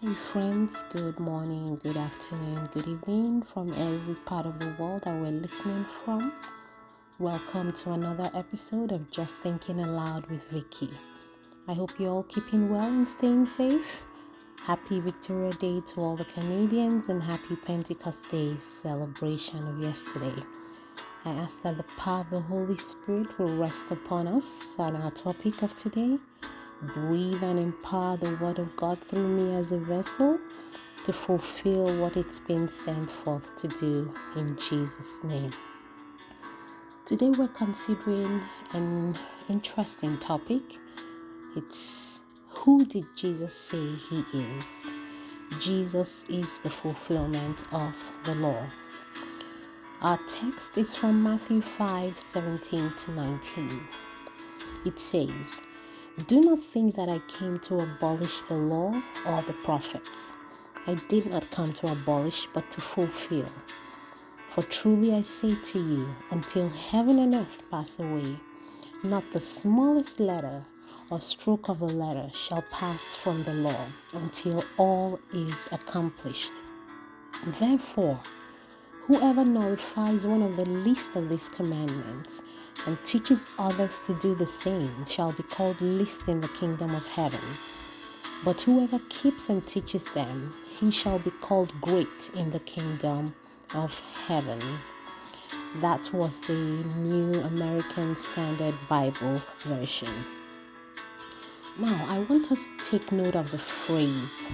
Hey friends, good morning, good afternoon, good evening from every part of the world that we're listening from. Welcome to another episode of Just Thinking Aloud with Vicky. I hope you're all keeping well and staying safe. Happy Victoria Day to all the Canadians and happy Pentecost Day celebration of yesterday. I ask that the power of the Holy Spirit will rest upon us on our topic of today breathe and empower the Word of God through me as a vessel to fulfill what it's been sent forth to do in Jesus' name. Today we're considering an interesting topic. It's who did Jesus say he is? Jesus is the fulfillment of the law. Our text is from Matthew 5 17 to 19. It says, do not think that I came to abolish the law or the prophets. I did not come to abolish, but to fulfill. For truly I say to you, until heaven and earth pass away, not the smallest letter or stroke of a letter shall pass from the law until all is accomplished. Therefore, whoever nullifies one of the least of these commandments and teaches others to do the same shall be called least in the kingdom of heaven. But whoever keeps and teaches them, he shall be called great in the kingdom of heaven. That was the New American Standard Bible Version. Now, I want us to take note of the phrase,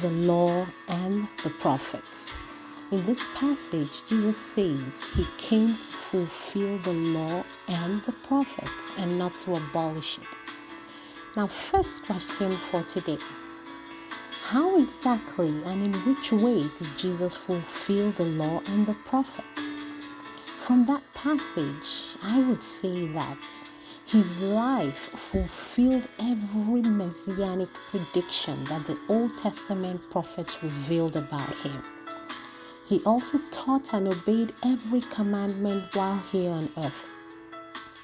the law and the prophets. In this passage, Jesus says he came to fulfill the law and the prophets and not to abolish it. Now, first question for today How exactly and in which way did Jesus fulfill the law and the prophets? From that passage, I would say that his life fulfilled every messianic prediction that the Old Testament prophets revealed about him. He also taught and obeyed every commandment while here on earth.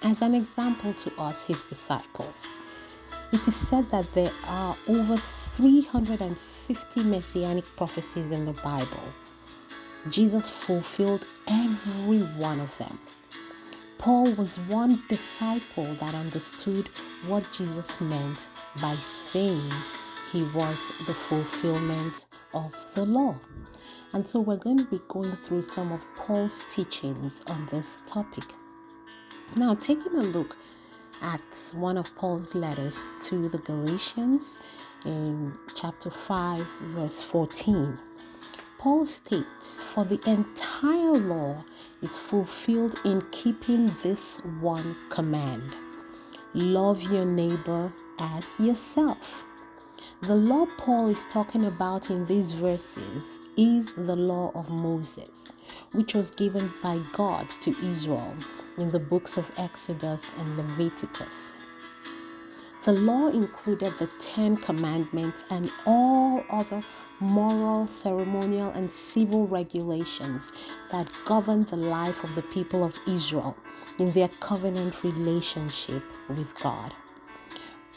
As an example to us, his disciples, it is said that there are over 350 messianic prophecies in the Bible. Jesus fulfilled every one of them. Paul was one disciple that understood what Jesus meant by saying he was the fulfillment of the law. And so we're going to be going through some of Paul's teachings on this topic. Now, taking a look at one of Paul's letters to the Galatians in chapter 5, verse 14. Paul states, For the entire law is fulfilled in keeping this one command love your neighbor as yourself. The law Paul is talking about in these verses is the law of Moses, which was given by God to Israel in the books of Exodus and Leviticus. The law included the Ten Commandments and all other moral, ceremonial, and civil regulations that govern the life of the people of Israel in their covenant relationship with God.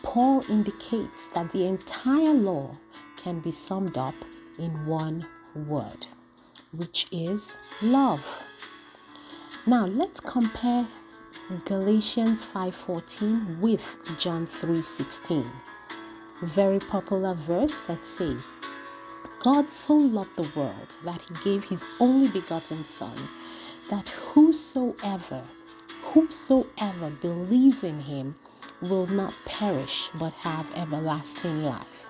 Paul indicates that the entire law can be summed up in one word, which is love. Now let's compare Galatians 5:14 with John 3:16. Very popular verse that says, God so loved the world that he gave his only begotten son that whosoever whosoever believes in him will not perish but have everlasting life.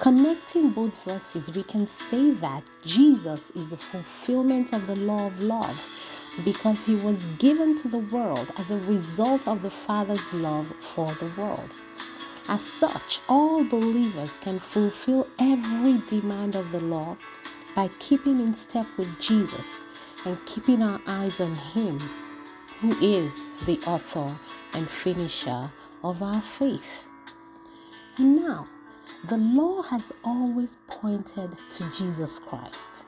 Connecting both verses, we can say that Jesus is the fulfillment of the law of love because he was given to the world as a result of the Father's love for the world. As such, all believers can fulfill every demand of the law by keeping in step with Jesus and keeping our eyes on Him who is the author and finisher of our faith. And now, the law has always pointed to Jesus Christ.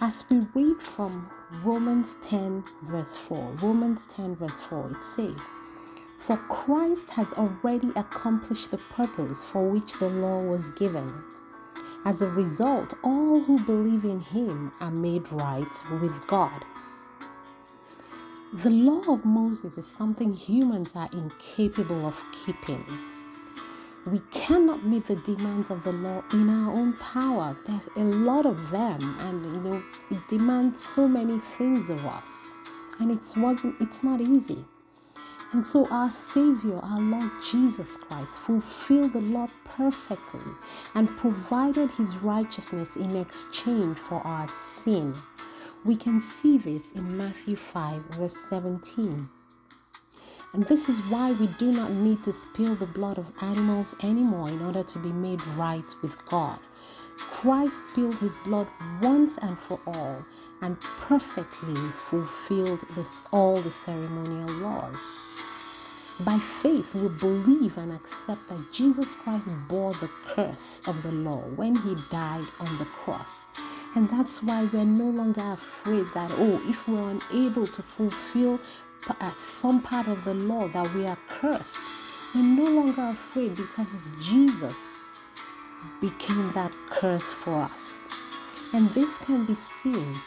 As we read from Romans 10, verse 4, Romans 10, verse 4, it says, For Christ has already accomplished the purpose for which the law was given. As a result, all who believe in him are made right with God. The law of Moses is something humans are incapable of keeping. We cannot meet the demands of the law in our own power. There's a lot of them, and you know, it demands so many things of us. And it's wasn't it's not easy. And so our Savior, our Lord Jesus Christ, fulfilled the law perfectly and provided his righteousness in exchange for our sin. We can see this in Matthew 5, verse 17. And this is why we do not need to spill the blood of animals anymore in order to be made right with God. Christ spilled his blood once and for all and perfectly fulfilled this, all the ceremonial laws. By faith, we believe and accept that Jesus Christ bore the curse of the law when he died on the cross and that's why we're no longer afraid that, oh, if we're unable to fulfill uh, some part of the law, that we are cursed. We're no longer afraid because Jesus became that curse for us. And this can be seen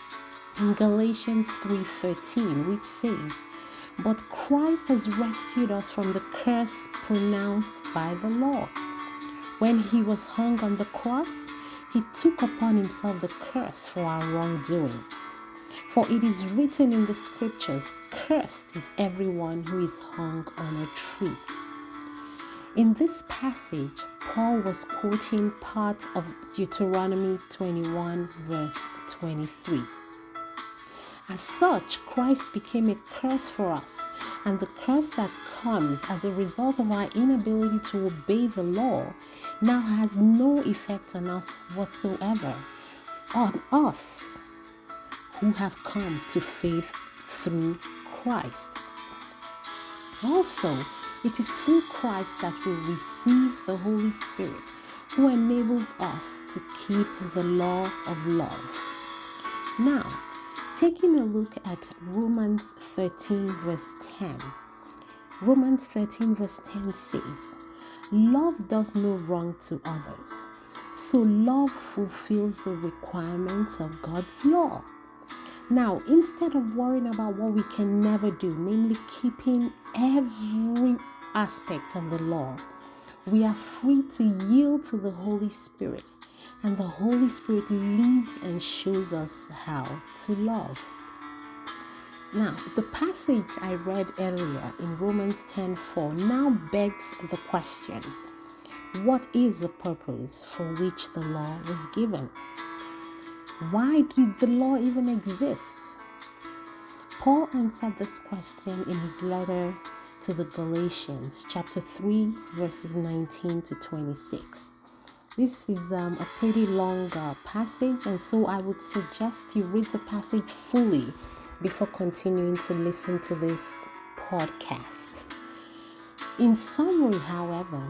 in Galatians 3:13, which says, "But Christ has rescued us from the curse pronounced by the law. When he was hung on the cross, he took upon himself the curse for our wrongdoing. For it is written in the scriptures, Cursed is everyone who is hung on a tree. In this passage, Paul was quoting part of Deuteronomy 21, verse 23. As such, Christ became a curse for us, and the curse that comes as a result of our inability to obey the law now has no effect on us whatsoever, on us who have come to faith through Christ. Also, it is through Christ that we receive the Holy Spirit, who enables us to keep the law of love. Now, taking a look at Romans 13, verse 10. Romans 13, verse 10 says, Love does no wrong to others. So love fulfills the requirements of God's law. Now, instead of worrying about what we can never do, namely keeping every aspect of the law, we are free to yield to the Holy Spirit, and the Holy Spirit leads and shows us how to love. Now, the passage I read earlier in Romans 10:4 now begs the question What is the purpose for which the law was given? Why did the law even exist? Paul answered this question in his letter to the Galatians, chapter 3, verses 19 to 26. This is um, a pretty long uh, passage, and so I would suggest you read the passage fully before continuing to listen to this podcast. In summary, however,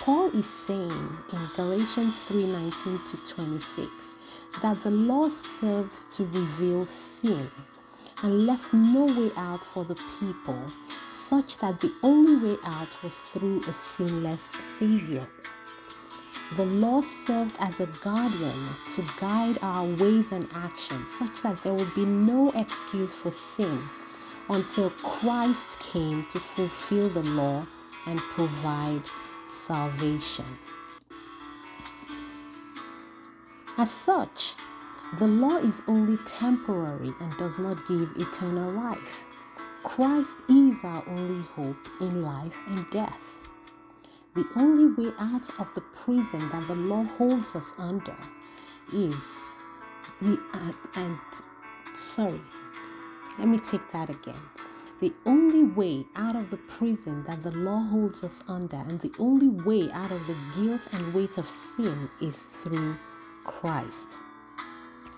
Paul is saying in Galatians 3:19 to 26 that the law served to reveal sin and left no way out for the people, such that the only way out was through a sinless Savior. The law served as a guardian to guide our ways and actions such that there would be no excuse for sin until Christ came to fulfill the law and provide salvation. As such, the law is only temporary and does not give eternal life. Christ is our only hope in life and death. The only way out of the prison that the law holds us under is the uh, and sorry, let me take that again. The only way out of the prison that the law holds us under, and the only way out of the guilt and weight of sin is through Christ.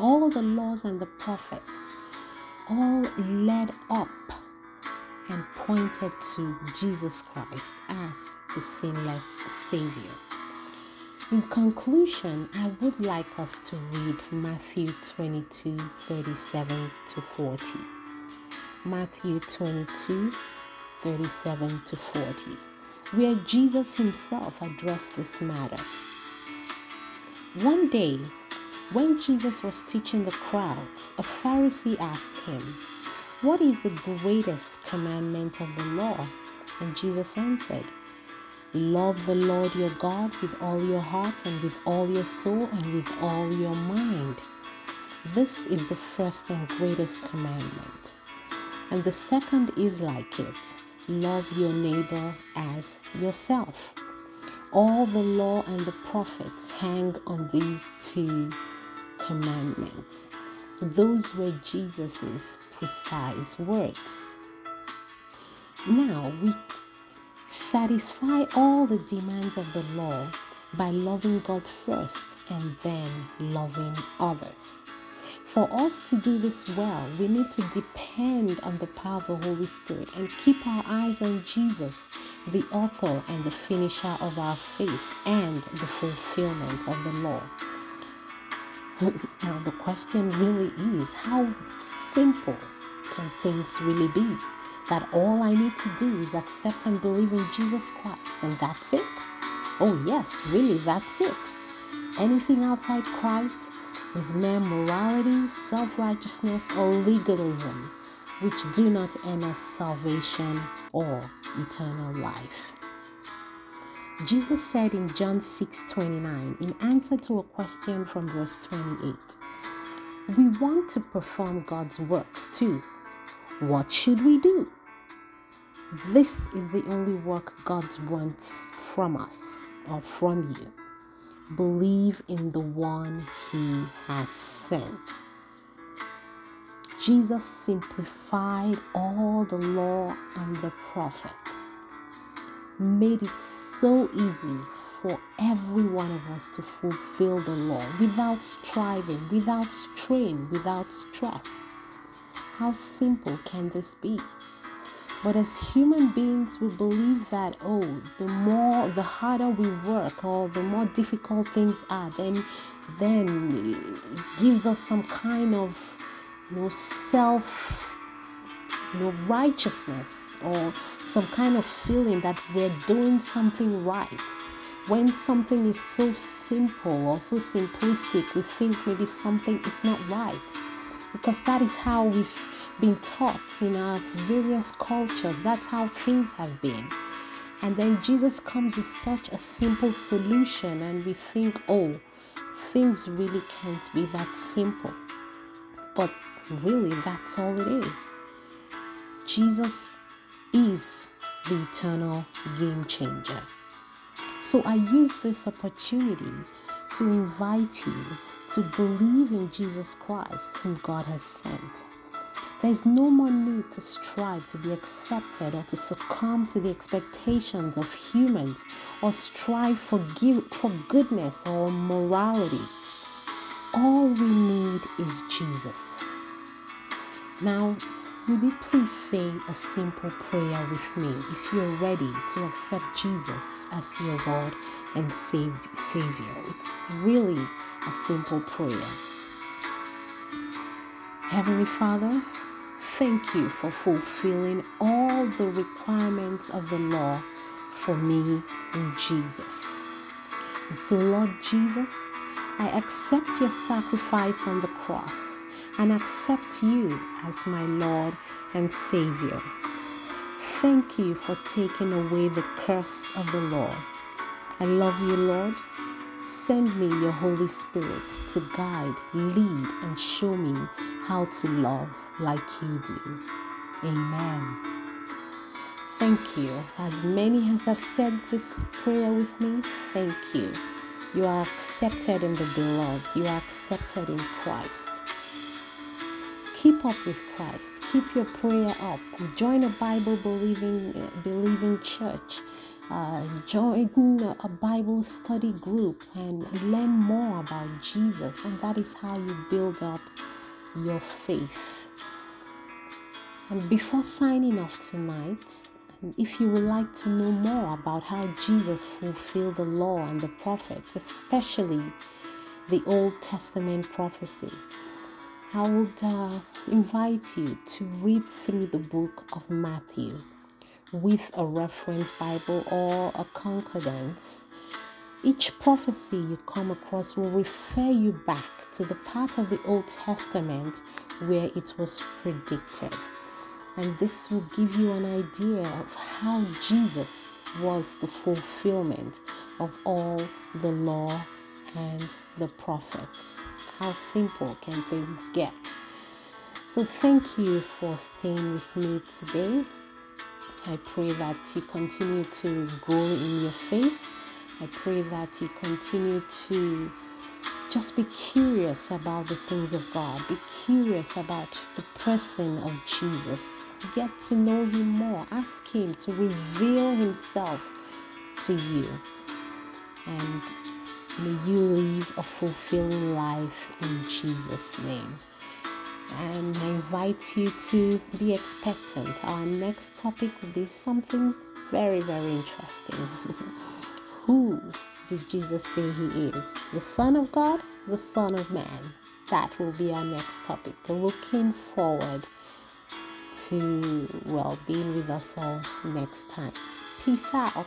All the laws and the prophets all led up and pointed to Jesus Christ as the sinless Savior. In conclusion, I would like us to read Matthew 22 37 to 40. Matthew 22 37 to 40, where Jesus himself addressed this matter. One day, when Jesus was teaching the crowds, a Pharisee asked him, What is the greatest commandment of the law? And Jesus answered, Love the Lord your God with all your heart and with all your soul and with all your mind. This is the first and greatest commandment. And the second is like it love your neighbor as yourself. All the law and the prophets hang on these two commandments. Those were Jesus' precise words. Now we satisfy all the demands of the law by loving God first and then loving others. For us to do this well, we need to depend on the power of the Holy Spirit and keep our eyes on Jesus, the author and the finisher of our faith and the fulfillment of the law. Now, the question really is how simple can things really be? That all I need to do is accept and believe in Jesus Christ, and that's it? Oh, yes, really, that's it. Anything outside Christ is mere morality, self righteousness, or legalism, which do not earn us salvation or eternal life. Jesus said in John 6 29, in answer to a question from verse 28, We want to perform God's works too. What should we do? This is the only work God wants from us or from you believe in the one he has sent. Jesus simplified all the law and the prophets, made it so easy for every one of us to fulfill the law without striving, without strain, without stress. How simple can this be? But as human beings, we believe that, oh, the more, the harder we work or the more difficult things are, then, then it gives us some kind of, you know, self, you know, righteousness or some kind of feeling that we're doing something right. When something is so simple or so simplistic, we think maybe something is not right because that is how we've been taught in our various cultures. That's how things have been. And then Jesus comes with such a simple solution, and we think, oh, things really can't be that simple. But really, that's all it is. Jesus is the eternal game changer. So I use this opportunity to invite you to believe in Jesus Christ, whom God has sent. There is no more need to strive to be accepted or to succumb to the expectations of humans or strive for, give, for goodness or morality. All we need is Jesus. Now, would you please say a simple prayer with me if you're ready to accept Jesus as your Lord and Savior? It's really a simple prayer. Heavenly Father, thank you for fulfilling all the requirements of the law for me in Jesus. And so, Lord Jesus, I accept your sacrifice on the cross and accept you as my Lord and Savior. Thank you for taking away the curse of the law. I love you, Lord. Send me your Holy Spirit to guide, lead, and show me how to love like you do. Amen. Thank you. As many as have said this prayer with me, thank you. You are accepted in the beloved. You are accepted in Christ. Keep up with Christ. Keep your prayer up. Join a Bible believing believing church. Uh, join a Bible study group and learn more about Jesus, and that is how you build up your faith. And before signing off tonight, if you would like to know more about how Jesus fulfilled the law and the prophets, especially the Old Testament prophecies, I would uh, invite you to read through the book of Matthew with a reference Bible or a concordance. Each prophecy you come across will refer you back to the part of the Old Testament where it was predicted. And this will give you an idea of how Jesus was the fulfillment of all the law and the prophets. How simple can things get? So, thank you for staying with me today. I pray that you continue to grow in your faith. I pray that you continue to just be curious about the things of God. Be curious about the person of Jesus. Get to know Him more. Ask Him to reveal Himself to you. And may you live a fulfilling life in Jesus' name. And I invite you to be expectant. Our next topic will be something very, very interesting. Who did Jesus say he is? The Son of God, the Son of Man? That will be our next topic. Looking forward to, well, being with us all next time. Peace out.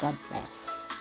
God bless.